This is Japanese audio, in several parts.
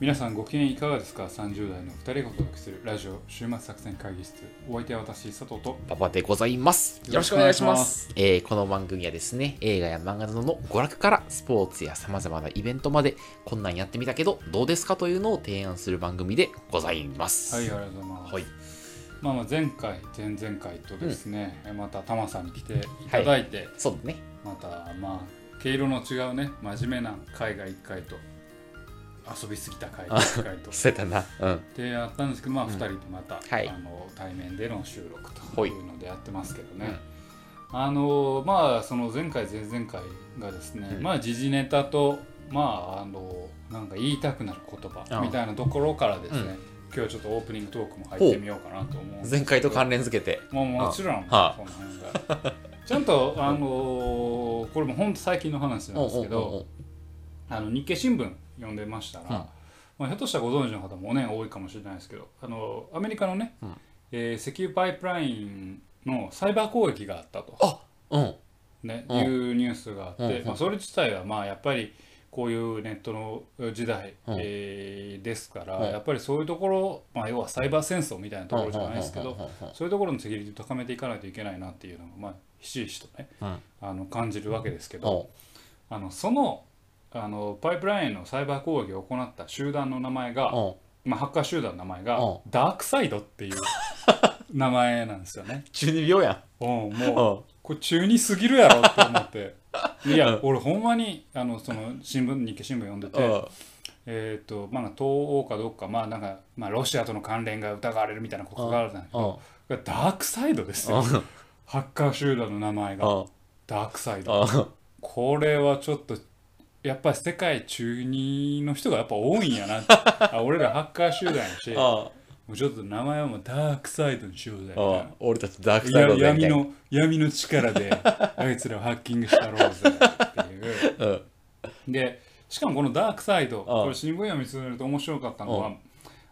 皆さんご機嫌いかがですか ?30 代の2人がお届けするラジオ週末作戦会議室お相手は私佐藤とパパでございます。よろしくお願いします。えーこの番組はですね、映画や漫画などの娯楽からスポーツや様々なイベントまで、こんなんやってみたけど、どうですかというのを提案する番組でございます。はいありがとうございます、はい。まあ、まあ前回前々回とですね、またタマさんに来ていただいて、そうだね。またまあ毛色の違うね真面目な回が1回と遊びすぎた回が1回とそうやったな。うん。でやったんですけど、まあ、2人でまた、はい。あの対面での収録とはいいうのでやってますけどね、あのまあその前回前々回がですね、うん。まあ時事ネタとまああのなんか言いたくなる言葉あみたいなところからですね、うん。今日はちょっとオープニングトークも入ってみようかなと思う前回と関連付けて。もうもちろん、はあ。その辺が。ちゃんとあのこれも本当最近の話なんですけど、うんうんうんあの日経新聞読んでましたら、うん。まあ、ひょっとしたらご存知の方もね多いかもしれないですけどあのアメリカのね、うん。えー石油パイプラインのサイバー攻撃があったと、あうん。ねうん。いうニュースがあって、うんうんまあ、それ自体はまあやっぱりこういうネットの時代、うん。えーですから、うん。やっぱりそういうところ、まあ、要はサイバー戦争みたいなところじゃないですけど、そういうところのセキュリティを高めていかないといけないなっていうのが、まあ、ひしひしとねうん。あの感じるわけですけど、おあのそのあのパイプラインのサイバー攻撃を行った集団の名前が、おまあ、ハッカー集団の名前がうん。ダークサイドっていう名前なんですよね。中二病やうん、ん。もううん。これ中二すぎるやろって思って。いや俺ほんまにあのその新聞日経新聞読んでて、えっ、とまあ東欧かどっかまあなんか、まあ、ロシアとの関連が疑われるみたいなことがあるん。だけど、ダークサイドですよ、ハッカー集団の名前がうん。ダークサイド。これはちょっとやっぱり世界中二の人がやっぱ多いんやな あ俺らハッカー集団やしもうちょっと名前はもうダークサイドにしようぜみたいな俺たちダークサイやドでみたいな。闇の闇の力であいつらをハッキングしたろうぜっていう うん。でしかもこのダークサイドこれ新聞読み進めると面白かったのは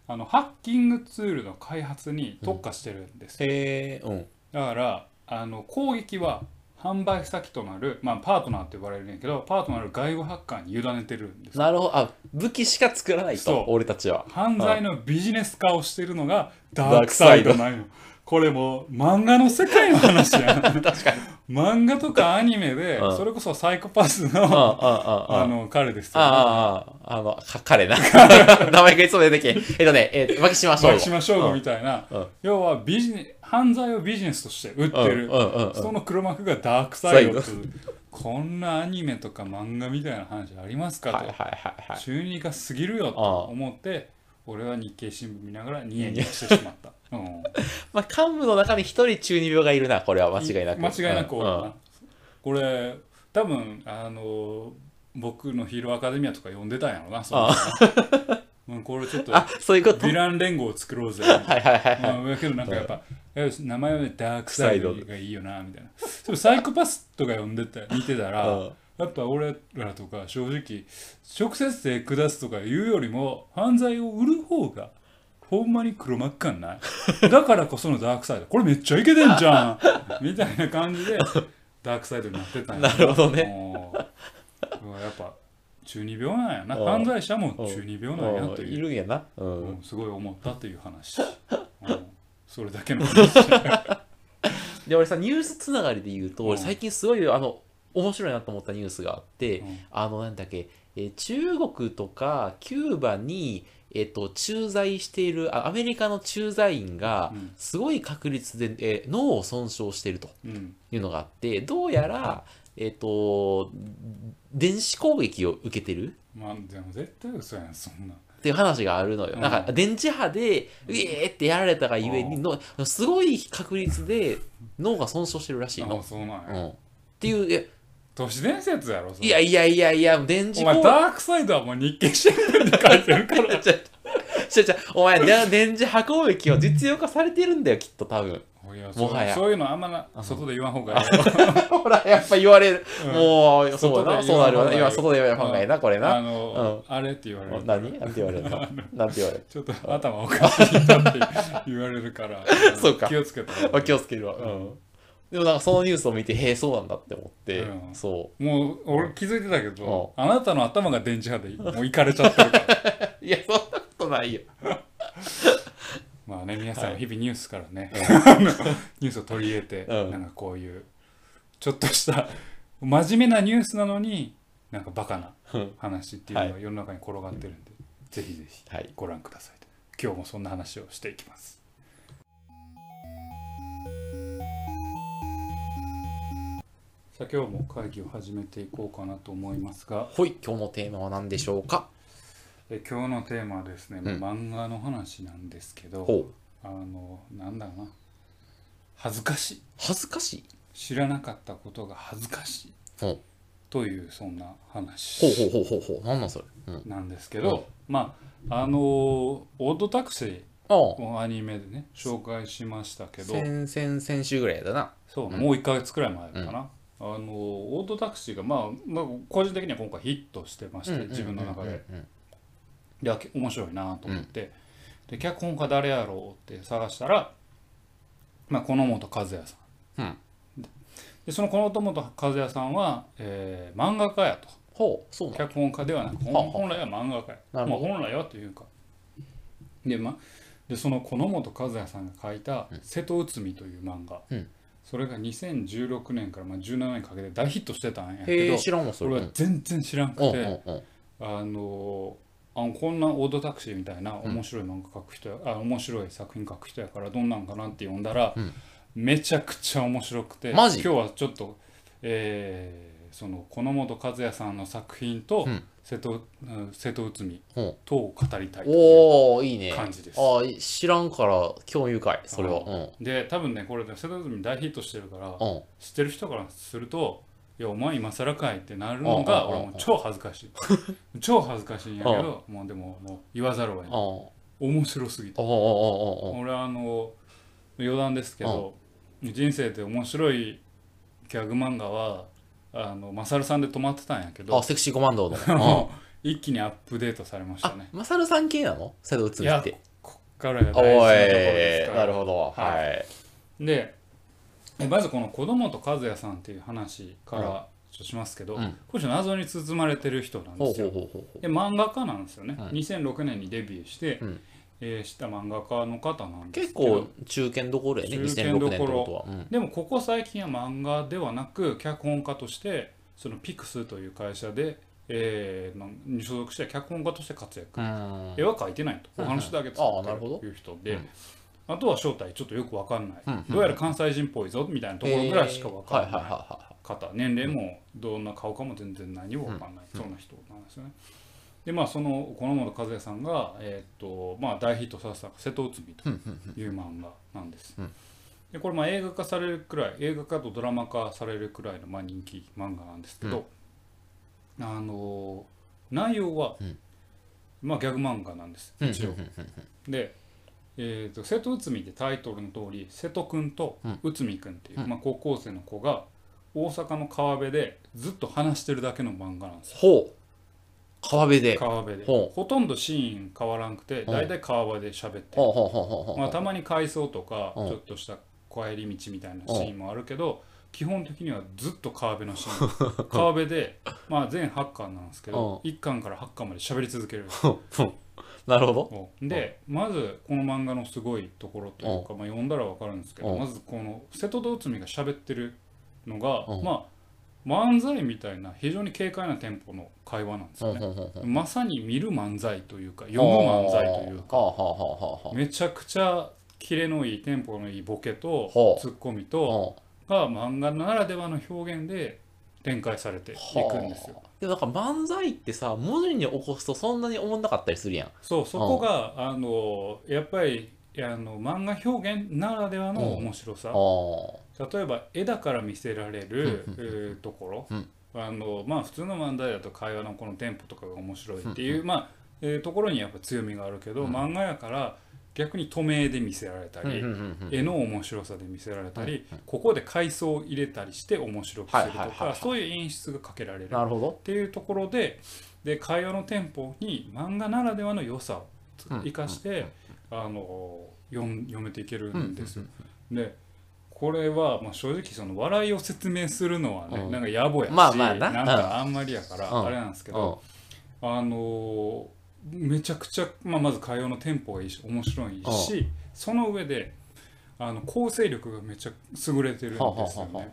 あのハッキングツールの開発に特化してるんですよ、うん。だからあの攻撃は販売先となる、まあ、パートナーって呼ばれるんやけどパートナーの外部ハッカーに委ねてるんですよなるほど。あ、武器しか作らないと、俺たちは。犯罪のビジネス化をしてるのがダークサイドなんよこれもう漫画の世界の話やん 確かに。漫画とかアニメでうんそれこそサイコパスの。あの彼ですよ、ああ、ああ、あの、か彼な。名前がいつも出てけん。えっとね、えー、牧島翔吾。牧島翔吾みたいな、うん要はビジネ犯罪をビジネスとして売ってる、うんうんその黒幕がダークサイドっていうこんなアニメとか漫画みたいな話ありますかと、はいはいはいはい。中二が過ぎるよと思って俺は日経新聞見ながらニヤニヤしてしまった、うん、まあ、幹部の中に一人中二病がいるな、これは。間違いなく。間違いなくうん。これ多分あの僕のヒーローアカデミアとか読んでたんやろなそのうんこれちょっとあ、そういうこと？ヴィラン連合を作ろうぜ。はいはいはいはい。まあ、だけどなんかやっぱ、え名前はねダークサイド。がいいよなみたいなでもサイコパスとか読んでた見てたら、うん。やっぱ俺らとか正直直接手下すとか言うよりも犯罪を売る方がほんまに黒幕感ない？だからこそのダークサイド。これめっちゃイケてんじゃん。みたいな感じでダークサイドになってたんやなるほどね。もうやっぱ中二病なんやな。うん犯罪者も中二病なんやという。うんいるんやな。う。うんんすごい思ったという話、うん。それだけの話。で、俺さ、ニュースつながりで言うと、うん。俺最近すごい、あの、面白いなと思ったニュースがあって、うん。あの、なんだっけ、えー中国とかキューバに、えっと、駐在している、あアメリカの駐在員がうん、すごい確率で、えー脳を損傷しているとうんいうのがあって、どうやら、えっと、電子攻撃を受けてるまあでも絶対嘘やんそんなっていう話があるのよ。うんなんか電磁波で、うえーってやられたがゆえにの、すごい確率で脳が損傷してるらしいあの。そうなん。っていう、え都市伝説やろそれ。いやいやいやいや、電磁波。お前ダークサイドはもう日経新聞に書いてるから。ちょちょちょお前、で電磁波攻撃を実用化されてるんだよ、きっと多分。いやもはや。そういうのあんまな外で言わん方がいい。ほら、やっぱ言われる。うん。もう、そうだな、そうなるわ今、外で言わん方がいいな、これあな。の、あれって言われる。何？なんて言われるの？なんて言われる？ちょっと頭おかしいなって言われるから。そうか。気をつけてあ気をつけるわ。うん。でもなんかそのニュースを見て、へえ、そうなんだって思って、うん。そもう俺気づいてたけどあなたの頭が電磁波でもういかれちゃってるから。う。いいやそんなことないよ。まあね皆さん日々ニュースからね、ニュースを取り入れて、うん。なんかこういうちょっとした真面目なニュースなのになんかバカなうん。話っていうのが世の中に転がってるんで、ぜひぜひはい。ご覧くださいと。今日もそんな話をしていきますさあ今日も会議を始めていこうかなと思いますが。ほい今日のテーマは何でしょうか？え今日のテーマはですね、うん。漫画の話なんですけどほう。あのなんだろうな。恥ずかしい。恥ずかしい？知らなかったことが恥ずかしい。ほう。というそんな話。ほうほうほうほうほう。なんなんそれ？うん。なんですけど、まああのオードタクシーをアニメでね紹介しましたけど。先々先週ぐらいだな。そう、もう1か月くらい前かな、あのオートタクシーが、まあ、まあ個人的には今回ヒットしてまして、自分の中で。うんであけ面白いなと思って、で脚本家誰やろうって探したら、まあ、この本和也さん、うん。でそのこの本和也さんは、えー漫画家やと。ほうそう脚本家ではなく本本来は漫画家や、まあ、本来はというか。で,、ま、でそのこの本和也さんが書いた「瀬戸内海」という漫画、うんそれが2016年からまあ17年かけて大ヒットしてたんやへけどえ知らんわそれ。俺は全然知らんくうんて、あのあこんなオードタクシーみたいな面白い漫画描く人や、あ面白い作品描く人やからどんなんかなって読んだら、うん。めちゃくちゃ面白くてマジ？今日はちょっと、えーそのこの本和也さんの作品とうん。瀬戸,、うん、瀬戸内海うんとを語りたいというおおいいね。感じです。ああ知らんから興味深いそれは。あで多分ねこれで瀬戸内海大ヒットしてるから、知ってる人からすると「いやお前今更かい」ってなるのが俺もう超恥ずかしい。超恥ずかしいんやけどもうでももう言わざるを得ない。うん。面白すぎて。俺あの余談ですけど人生で面白いギャグ漫画はあのマサルさんで止まってたんやけどあセクシーコマンド の一気にアップデートされましたあねマサルさん系なの？瀬戸内いや海ってこっからがお大事なところですから。いなるほど。ははい。でえまずこの子供と和也さんっていう話からしますけど、うん。この人謎に包まれてる人なんですよ。で漫画家なんですよね、うん2006年にデビューして、うんえーした漫画家の方なんです結けど。構中堅どころやね中堅2006どころ。は。うん。でもここ最近は漫画ではなく脚本家としてそのピクスという会社で、えーのに所属して脚本家として活躍、うん。絵は描いてないと。うん。お話だけ作ってるという人で、うん。あとは正体ちょっとよく分かんない、うんどうやら関西人っぽいぞみたいなところぐらいしか分かんない。方年齢もどんな顔かも全然何も分かんない、うん。そんな人なんですよね。でまあそのこの本和也さんが、えーっとまあ、大ヒットさせた「瀬戸内海」という漫画なんです。うん。でこれまあ映画化されるくらい映画化とドラマ化されるくらいのまあ人気漫画なんですけど、あの内容は、うん。まあギャグ漫画なんですうん一応。うんうん。うんで、えー、と瀬戸内海ってタイトルの通り瀬戸君とうん。内海君っていう、うん。まあ、高校生の子が大阪の川辺でずっと話してるだけの漫画なんですよ。ほう川辺で。川辺で。ほほとんどシーン変わらんくてう。ん大体川辺で喋って。ほうほうほうほうほうまあ、たまに海藻とかちう。んょっとした帰り道みたいなシーンもあるけど基本的にはずっと川辺のシーン。川辺で、まあ、全8巻なんですけど1巻から8巻まで喋り続ける。なるほど。でまずこの漫画のすごいところというか、まあ、読んだら分かるんですけどう。んまずこの瀬戸と内海が喋ってるのがう。んまあ漫才みたいな非常に軽快なテンポの会話なんですよね。まさに見る漫才というか読む漫才というかめちゃくちゃキレのいいテンポのいいボケとツッコミあとが漫画ならではの表現で展開されていくんですよ。でもなんか漫才ってさ文字に起こすとそんなに思んなかったりするやん。そうそこがあのやっぱりあの漫画表現ならではの面白さ。ああ例えば絵だから見せられるところ、うん。あのまあ普通の漫才だと会話のこのテンポとかが面白いっていう、まあえーところにやっぱ強みがあるけど、うん。漫画やから逆に透明で見せられたり、絵の面白さで見せられたり、うんここで階層を入れたりして面白くするとか、そういう演出がかけられるっていうところでで会話のテンポに漫画ならではの良さをうん。生かして、あの読めていけるんですよ。うん。でこれは、まあ、正直その笑いを説明するのはね、うん。なんか野暮やし、まあまあな。なんかあんまりやからうん。あれなんですけど、あのめちゃくちゃ、まあ、まず会話のテンポがいいし面白いしその上であの構成力がめっちゃ優れてるんですよね。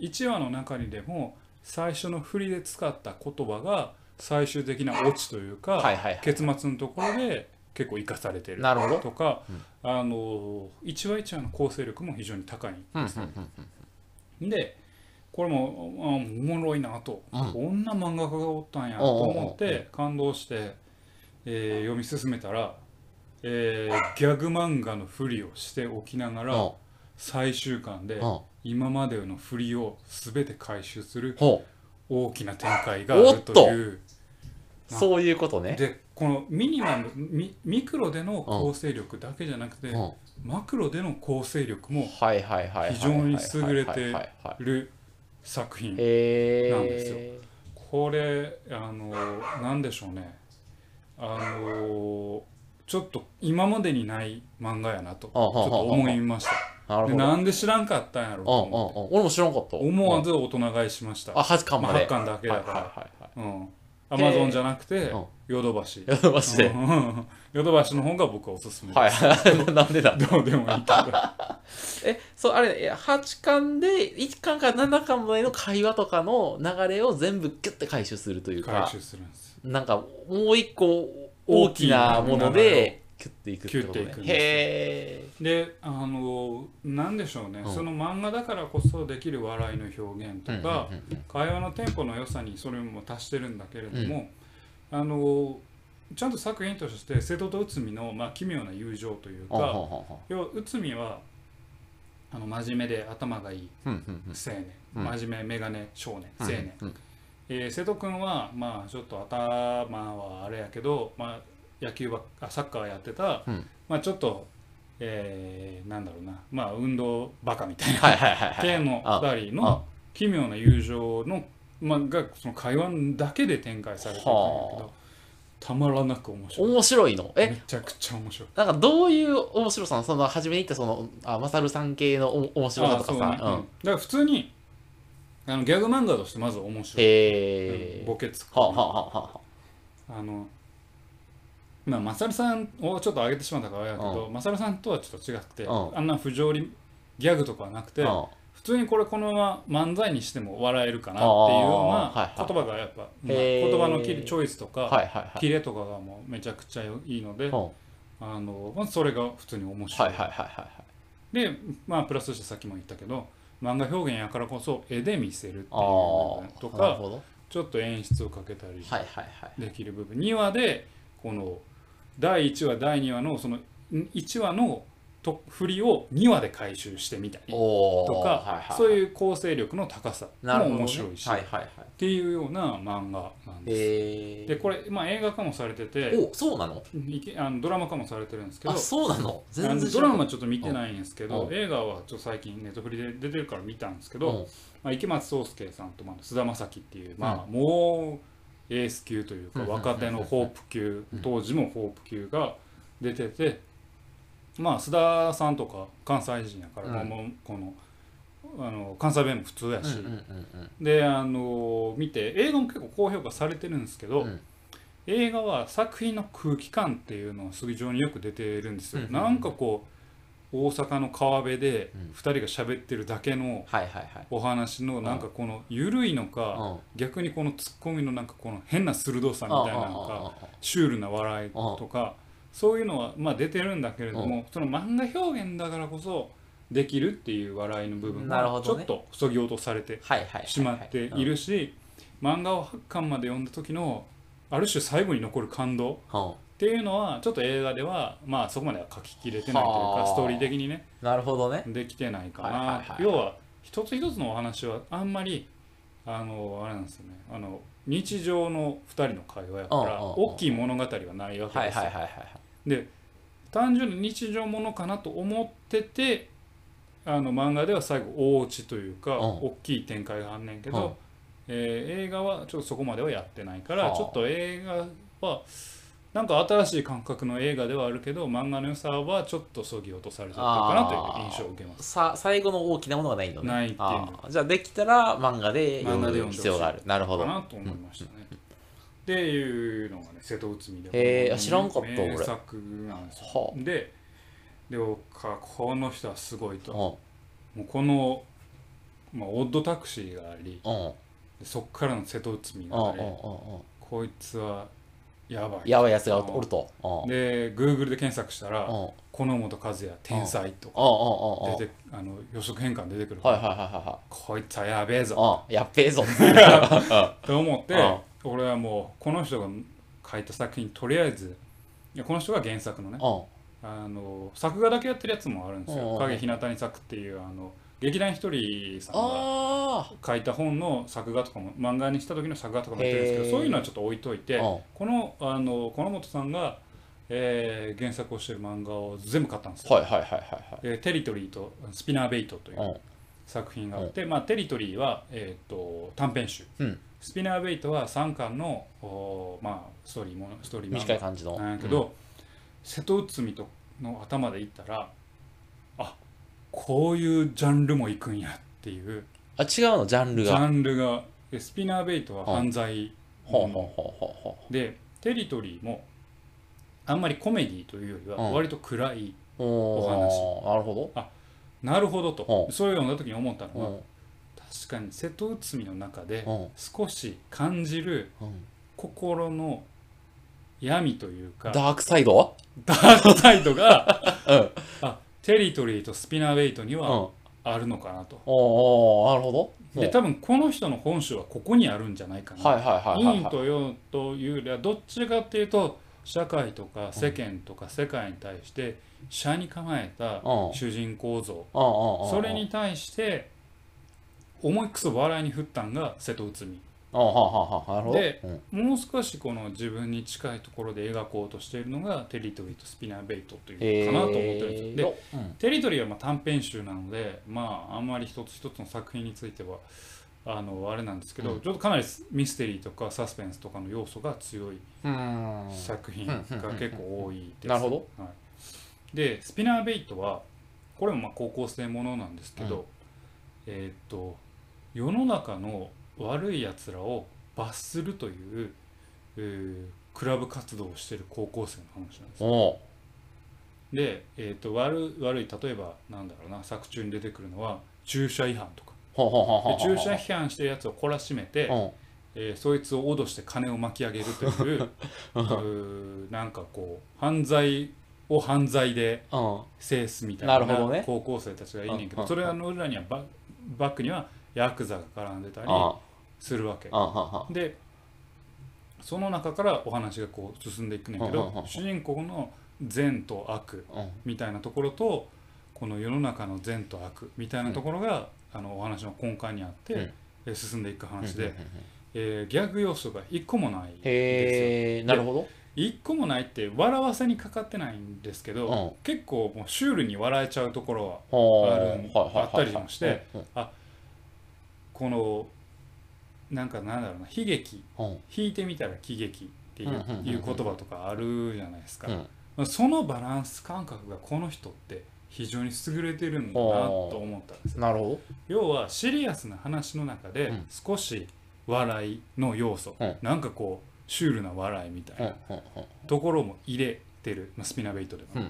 1話の中にでも最初の振りで使った言葉が最終的なオチというか、結末のところで結構生かされてる。なるほど。とか、あの1話1話の構成力も非常に高いんですね。でこれもあおもろいなと、うん。こんな漫画家がおったんやと思って感動して、えー読み進めたら、えーギャグ漫画のふりをしておきながら、うん。最終巻でうん。今までの振りを全て回収するほ大きな展開があるという。うそういうことね。でこのミニマムミミクロでの構成力だけじゃなくて、うん。はいマクロでの構成力も非常に優れてる作品へなんですよ。えこれあのなんでしょうね。あのちょっと今までにない漫画やなとちあょっと思いました。でなんで知らんかったんやろうと思って。俺も知らんかった。思わず大人買いしました。あ8巻まで。まあ8巻だけだから。うんアマゾンじゃなくてうん。ヨドバシ。はいやばしで。うん。ヨドバシの方が僕はおすすめはいはい。なんでだどうでもいいけど えそうあれいや8巻で1巻から7巻までの会話とかの流れを全部ギュッて回収するというか。回収するんです。なんかもう一個大きなものでキュッていくってことね。キュッていくんですよ。へえであのなんでしょうね、うん。その漫画だからこそできる笑いの表現とか、うんうんうん会話のテンポの良さにそれも足してるんだけれども、あのちゃんと作品として瀬戸と内海の、まあ、奇妙な友情というほんか要は内海はあの真面目で頭がいいうんうんうん。青年、うん。真面目メガネ少年青年、うんえー瀬戸君はまあちょっと頭はあれやけど、まあ、野球ばっあサッカーやってた、うん。まあちょっと、えーなんだろうな。まあ運動バカみたいな。系のあ2人の奇妙な友情の、まあ、がその会話だけで展開されてるんだけはどたまらなく面白い。面白いの？え？めちゃくちゃ面白い。なんかどういう面白さなのその初めに言ったそのあマサルさん系のお面白さとかあそうね。さうん。うんだから普通にあのギャグ漫画としてまず面白い、へえうんボケつく。はあはあはあはあのまあマサルさんをちょっと上げてしまったからあれやけど、マサルさんとはちょっと違くて、うん。あんな不条理ギャグとかはなくて、あ普通にこれこのまま漫才にしても笑えるかなっていうような言葉がやっぱ、まあへー。言葉のチョイスとか、はいはいはい。キレとかがもうめちゃくちゃいいので、うん。はあのそれが普通に面い。白い、はいはいはいでまあプラスしてさっきも言ったけど漫画表現やからこそ絵で見せるっていうとかちょっと演出をかけたりはいはいはい。できる部分。2話でこの第1話第2話のその1話のと振りを2話で回収してみたりおとか、はいはい、そういう構成力の高さも面白いし、はいはいはい。っていうような漫画なんです。でこれ、まあ、映画化もされてておそうなの？あのドラマ化もされてるんですけどあそうなの？ドラマはちょっと見てないんですけどうん。映画はちょっと最近ネットフリで出てるから見たんですけど、まあ、池松壮亮さんとまあ菅田将暉っていう、まあ、もうエース級というかうん。若手のホープ級うん。当時もホープ級が出ててまあ須田さんとか関西人やから、もうこのあの関西弁も普通やし、であの見て映画も結構高評価されてるんですけど、うん。映画は作品の空気感っていうのは非常によく出てるんですよ、うん。なんかこう大阪の川辺でうん。2人が喋ってるだけのお話のなんかこの緩いのか、うん。逆にこのツッコミのなんかこの変な鋭さみたいなのかシュールな笑いとかそういうのはまあ出てるんだけれどもその漫画表現だからこそできるっていう笑いの部分がちょっとそぎ落とされてしまっているし漫画を8巻まで読んだ時のある種最後に残る感動っていうのはちょっと映画ではまあそこまでは書ききれてないというはあ。かストーリー的にねなるほどね。できてないかな、はいはいはい要は一つ一つのお話はあんまりあのあれなんですよね。あの日常の2人の会話やから大きい物語はないわけですよ、で単純に日常ものかなと思っててあの漫画では最後大落ちというか、うん。大きい展開があんねんけど、うん。えー映画はちょっとそこまではやってないから、はあ。ちょっと映画はなんか新しい感覚の映画ではあるけど漫画の良さはちょっとそぎ落とされちゃったかなという印象を受けます。さ最後の大きなものがないのね。ないっていう。じゃあできたら漫画で読む漫画で読んでほしい必要がある。なるほど。かなと思いましたね。っていうのがね瀬戸内海でへー。知らんかった俺。名作なんですよ。はででかこの人はすごいと。あ。もうこの、まあ、オッドタクシーがありそっからの瀬戸内海うんがありうんうん。こいつはやばい。やばいやつがおると。うん。うん。で Google で検索したらうん。うん「この本和也天才」とかあの予測変換出てくるはいはいはいはこいつはやべえぞ。やっべえぞ。と思ってうん。俺はもうこの人が書いた作品とりあえずいやこの人が原作のねうん。あの作画だけやってるやつもあるんですよ「うん。影日向に咲く」っていうあの劇団ひとりさんがあ書いた本の作画とかも漫画にした時の作画とかもやってるんですけどそういうのはちょっと置いといてこのあのこの本さんが、えー原作をしてる漫画を全部買ったんですよ。はいはいはいはいはい。でテリトリーとスピナーベイトといううん。作品があって、まあ、テリトリーは、えー、と短編集、うん。スピナーベイトは3巻のおー、まあ、ストーリーものストーリー漫画。短い感じの。けど、瀬戸内海との頭で言ったらあこういうジャンルも行くんやっていう。あ違うのジャンルジがャンルがでスピナーベイトは犯罪ほうものほうほうほう。ほでテリトリーもあんまりコメディというよりはうん。割と暗い、うおおなるほなるほどと、うん。それを読んだ時に思ったのは、ど確かに瀬戸内海の中でうんうん。少し感じるうん。心の闇というかダークサイド？ダークサイドが うん。あテリトリーとスピナーベイトにうん。はあるのかなと。おおなるほど。で多分この人の本性はここにあるんじゃないかな。はいはいはいはいはい。陰と陽というよりはどっちかっていうと社会とか世間とか世界に対して社に構えたうん。主人公像。それに対して思いっくそ笑いに振ったんが瀬戸内海あはははなるほど。でうん。もう少しこの自分に近いところで描こうとしているのがテリトリーとスピナーベイトというへかなと思ってるんです。よ。でーうん。テリトリーはまあ短編集なのでまああんまり一つ一つの作品についてはあのあれなんですけど、うん。ちょっとかなりミステリーとかサスペンスとかの要素が強いうん。作品が結構多いです。なるほど。はい、でスピナーベイトはこれもまあ高校生ものなんですけど、うん。えーっと世の中の悪いやつらを罰するという、えークラブ活動をしている高校生の話なんですよ。おで、えーっと悪い悪い例えばなんだろうな作中に出てくるのは駐車違反とか。駐車違反してるやつを懲らしめて、うん。えーそいつを脅して金を巻き上げるという うーなんかこう犯罪を犯罪でうん。制すみたいななるほどね。高校生たちがいいねんけどそれらの裏にはババックにはヤクザが絡んでたりあするわけ。あああでその中からお話がこう進んでいくねんけど主人公の善と悪うん。みたいなところとこの世の中の善と悪みたいなところがあのお話の根幹にあって進んでいく話でえーギャグ要素が一個もないんですなるほど。一個もないって笑わせにかかってないんですけど、うん。結構もうシュールに笑えちゃうところはほあるあったりもしてうんこのなんかなんだろうな悲劇。うん。弾いてみたら喜劇っていう言葉とかあるじゃないですか、うん。そのバランス感覚がこの人って非常に優れてるんだなと思ったんですよ。なるほ要はシリアスな話の中でうん。少し笑いの要素、うん。なんかこうシュールな笑いみたいなところも入れてる、まあ、スピナベイトでうんも、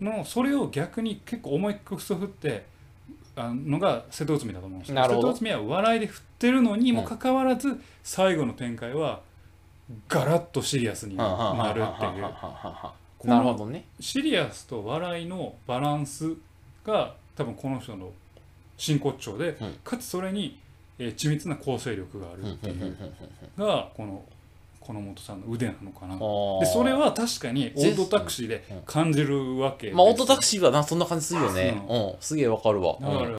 うん。のそれを逆に結構思いっくそ振ってあのが瀬戸内海だと思うんです瀬戸内海は笑いで振ってるのにもかかわらず、最後の展開はガラッとシリアスになるっていう。なるほどね。シリアスと笑いのバランスが多分この人の真骨頂で、うん。かつそれに、えー緻密な構成力があるっていうがこのこの本さんの腕なのかな。でそれは確かにオートタクシーで感じるわけまあオートタクシーはなそんな感じするよね。う。うん。すげえわかるわ。だから、うん。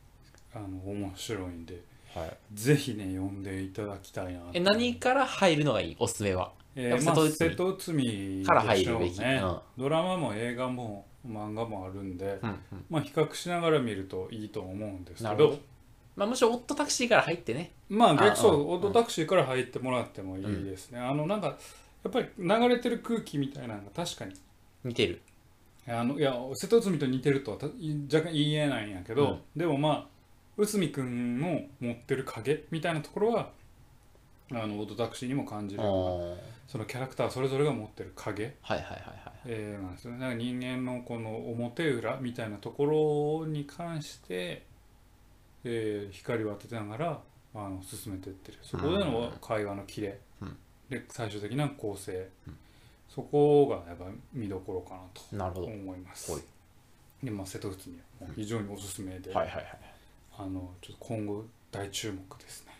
あの面白いんで。はい。ぜひね読んでいただきたいなえ何から入るのがいい？おすすめは。えーまあ、瀬戸内海から入るべき。ね。うん。ドラマも映画も漫画もあるんで、うんうん。まあ比較しながら見るといいと思うんですけど。なるほどまあむしろオットタクシーから入ってね。まあ逆そあうオートタクシーから入ってもらってもいいですね、あのなんかやっぱり流れてる空気みたいなのが確かに。見てる。あのいや瀬戸内海と似てるとはた若干言えないんやけど、うん。でもまあ内海君の持ってる影みたいなところはあのオートタクシーにも感じる。ようなあそのキャラクターそれぞれが持ってる影、はいはいはいはい。えーなんですよね。なんか人間のこの表裏みたいなところに関して、えー光を当てながらあの進めていってる。そこでの会話のキレ、うん。で最終的な構成、うん。そこがやっぱ見どころかなと思います。はい。でまあ瀬戸内には非常におすすめで、はいはいはい。あのちょっと今後大注目ですね。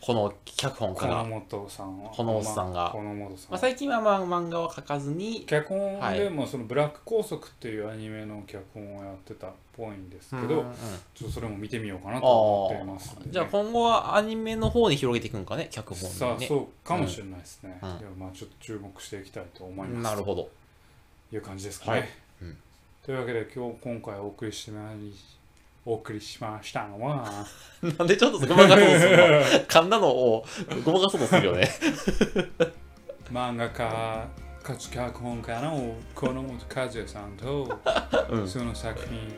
この脚本か金ら、本さんは。このおっさんが。まあこの本さん。まあ、最近はまあ漫画は描かずに。脚本はい。でもそのブラック拘束っていうアニメの脚本をやってたっぽいんですけど、うんうんちょっとそれも見てみようかなあと思っていますね、ー。じゃあ今後はアニメの方に広げていくんかね脚本さあそうかもしれないですね、うん。まあちょっと注目していきたいと思います。なるほど。という感じですかね、はい。うん。というわけで今日今回お送りしまお送りしましたのは。なんでちょっとごまかそうとするの？噛んだのをごまかそうとするよね。漫画家かつ脚本家のこの本和也さんと、うん。その作品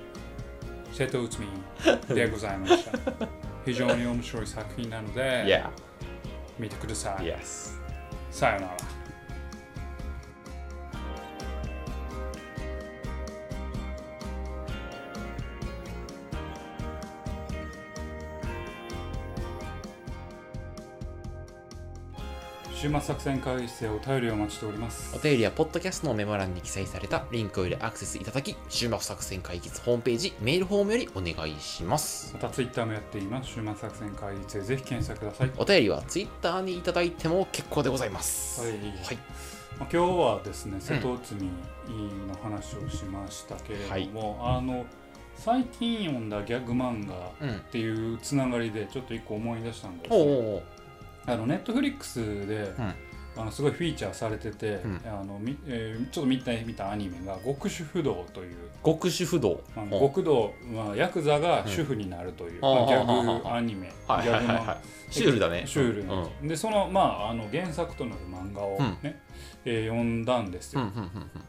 瀬戸内海でございました。非常に面白い作品なので、見てください、Yes さよなら週末作戦会議室でお便りをお待ちしております。お便りはポッドキャストのメモ欄に記載されたリンクよりアクセスいただき週末作戦会議室ホームページメールフォームよりお願いします。またツイッターもやっています。週末作戦会議室でぜひ検索ください。お便りはツイッターにいただいても結構でございます。はい。はい。まあ、今日はですね瀬戸内海の話をしましたけれども、あの最近読んだギャグ漫画うんっていうつながりでちょっと一個思い出したんですよ。おうおうおうあのネットフリックスで、あのすごいフィーチャーされてて、うん。あのみえーちょっと見た見たアニメが「極主不動」という、極主不動まあ、お極道、まあ、ヤクザが主婦になるという、うん。まあ、ギャグアニメ、ギャグ漫はいシュールだね。シュールなんでそのまああの原作となる漫画をうん。ね、えー読んだんですよ、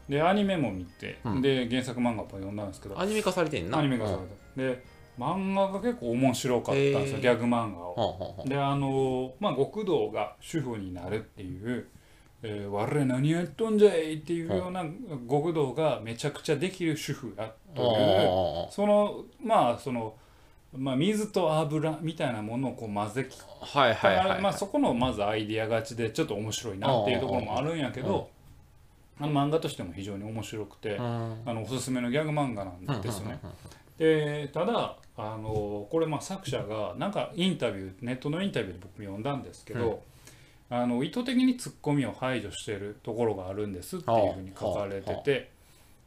でアニメも見て、うん。で原作漫画も読んだんですけど。アニメ化されてんな。アニメがされた、で漫画が結構面白かったんですよ、ギャグ漫画を、ほうほうほうであのまあ極道が主婦になるっていう「えー、我何やっとんじゃい!」っていうような極道がめちゃくちゃできる主婦だというおそのまあその、まあ、水と油みたいなものをこう混ぜきーはいはいはいはい。まあ、そこのまずアイディア勝ちでちょっと面白いなっていうところもあるんやけどあの漫画としても非常に面白くてうん。あのおすすめのギャグ漫画なんですよね。でただあのこれまあ作者がなんかインタビューネットのインタビューで僕読んだんですけど、あの意図的にツッコミを排除しているところがあるんですっていうふうに書かれてて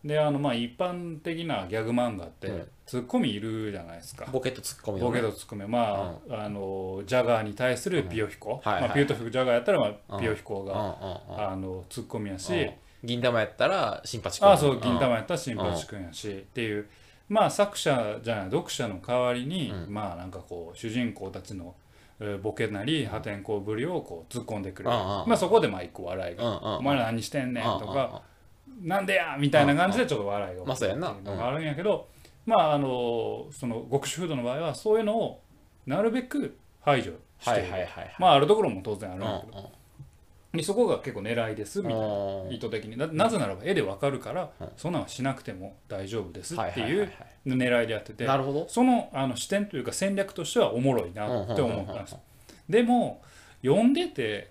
であのまあ一般的なギャグ漫画ってうん。ツッコミいるじゃないですか。ボケとツッコミのね。ボケとツッコミまあ、あのジャガーに対するピヨヒコ、はいはい。まあ、ピヨとジャガーやったら、まあ、うん。ピヨヒコが、うんうんうん。あのツッコミやし、うん。銀玉やったら新八君。ああそう銀玉やったら新八君やし、っていうまあ作者じゃない読者の代わりに、うん。まあなんかこう主人公たちのえーボケなり破天荒ぶりをこう突っ込んでくる、うんうんまあそこでまあ一個笑いが「うんうんうん。お前ら何してんねん」とか「なんでや!」みたいな感じでちょっと笑いが起きるのがあるんやけど、まああのその極主フードの場合はそういうのをなるべく排除してはいいる、はいはいはいまああるところも当然あるんやけど、でそこが結構狙いですみたいな。うん意図的に。ななぜならば絵でわかるから、うんそんなんはしなくても大丈夫ですはいっていう狙いでやっててそのあの視点というか戦略としてはおもろいなって思ったんですうんでも読んでて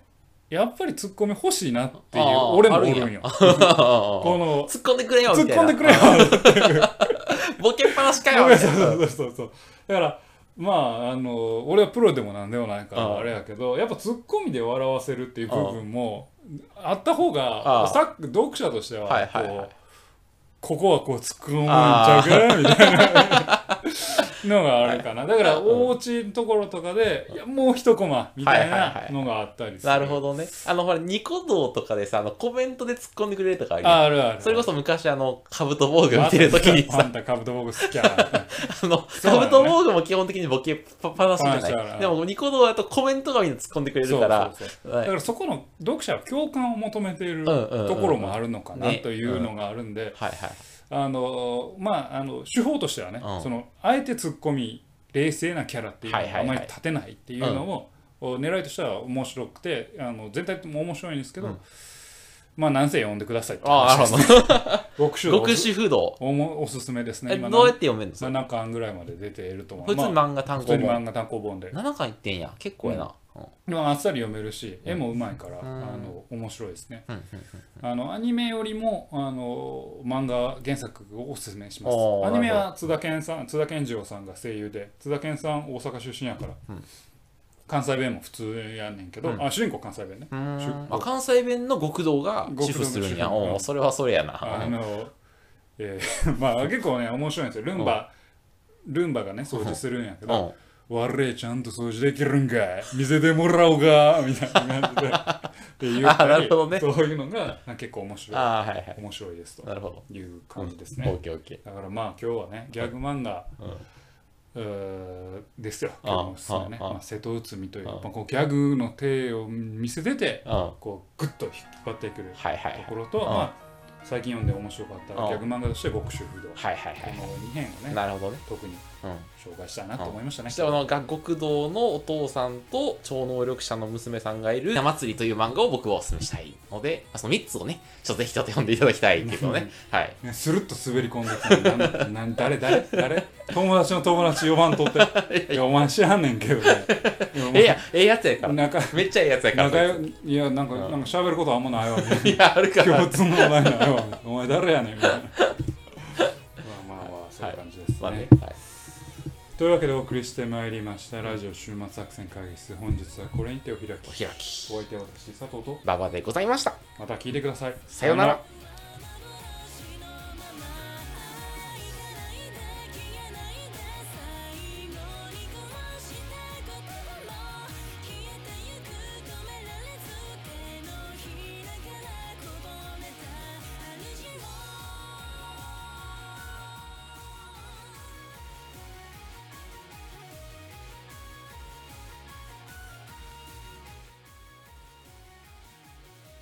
やっぱりツッコミ欲しいなっていう俺もおるんよ。こ この突っ込んでくれよ突っみたいな。込んでくれよ。ボケっぱなしかよみたいな。そうそうそうそう。だからまああの俺はプロでもなんでもないからあれやけどやっぱツッコミで笑わせるっていう部分もあった方ああ。がさ読者としてはこうここはこう突っ込むんちゃうかみたいな のがあるかな。だからお家のところとかでいやもう一コマみたいないのがあったりする。なるほどね。あのほらニコ動とかでさあのコメントで突っ込んでくれるとかあるああるある。それこそ昔あのカブト防具見てる時にさ。あんたカブトボーグ好きやな あの、ね。カブト防具も基本的にボケっぱなしじゃないでもニコ動だとコメントがみんな突っ込んでくれるからだからそこの読者は共感を求めているところもあるのかなねというのがあるんで、はいはいあのまああの手法としてはね、うん。そのあえてツッコミ冷静なキャラっていうのはいはいはい。をあまり立てないっていうのを、狙いとしては面白くてあの全体とも面白いんですけど、うんまあなんせ読んでくださいってああ、なる話ですほど。極主道極主不動。おもおすすめですねえ、今どうやって読めるんですか？7巻ぐらいまで出ていると思う。普通にまあ漫画単普行本。通に漫画単行本で。7巻いってんや。結構やな。うん。あっさり読めるし絵もうまいから、ん。あの面白いですね。うんうんあのアニメよりもあの漫画原作をおすすめします。アニメは津田健さん津田健次郎さんが声優で津田健さん大阪出身やから、うん関西弁も普通やねんけど、うん。あ主人公関西弁ね。うーん出あ関西弁の極道が主婦するんや。おうそれはそれやな。あの、えー まあ結構ね面白いんですよ。ルンバ、ルンバがね掃除するんやけうん。ど「我々ちゃんと掃除できるんかい。見せてもらおうか」みたいな感じで。って言ったあなりるほどね。そういうのが結構面白い。ああ、はいはい。面白いですと。なるほど。いう感じですオねッケーオッケだからまあ今日はねギャグ漫画ー。うん。うーですよあ今日のおすすめねまあ瀬戸内海というあまあこうギャグの手を見せててこうグッと引っ張ってくる。ところと、うんまあ、最近読んで面白かったうんギャグ漫画として極主不動、はいはいこはの2編をい。ねなるほどね。特にうん。紹介したいなと思いましたねそし。てあの学国道のお父さんと超能力者の娘さんがいる「ひな祭り」という漫画を僕はお勧めしたいのでその3つをねちょっとぜひちょっと読んでいただきたいけどねはい。ね、スルッと滑り込んできてなんなん誰誰誰？友達の友達呼ばんとって。いやお前知らんねんけどね。ええやええやつやから。なんかめっちゃええやつやからいやなんか、うん。なんか喋ることあんまないわ。いやあるから。共通の話題ないわ。お前誰やねん。みたいなまあまあまあそういう感じですね、まあねはいというわけでお送りしてまいりました。ラジオ週末作戦会議室。本日はこれにてお開き。お開き。お相手は私佐藤と。馬場でございました。また聞いてください。さようなら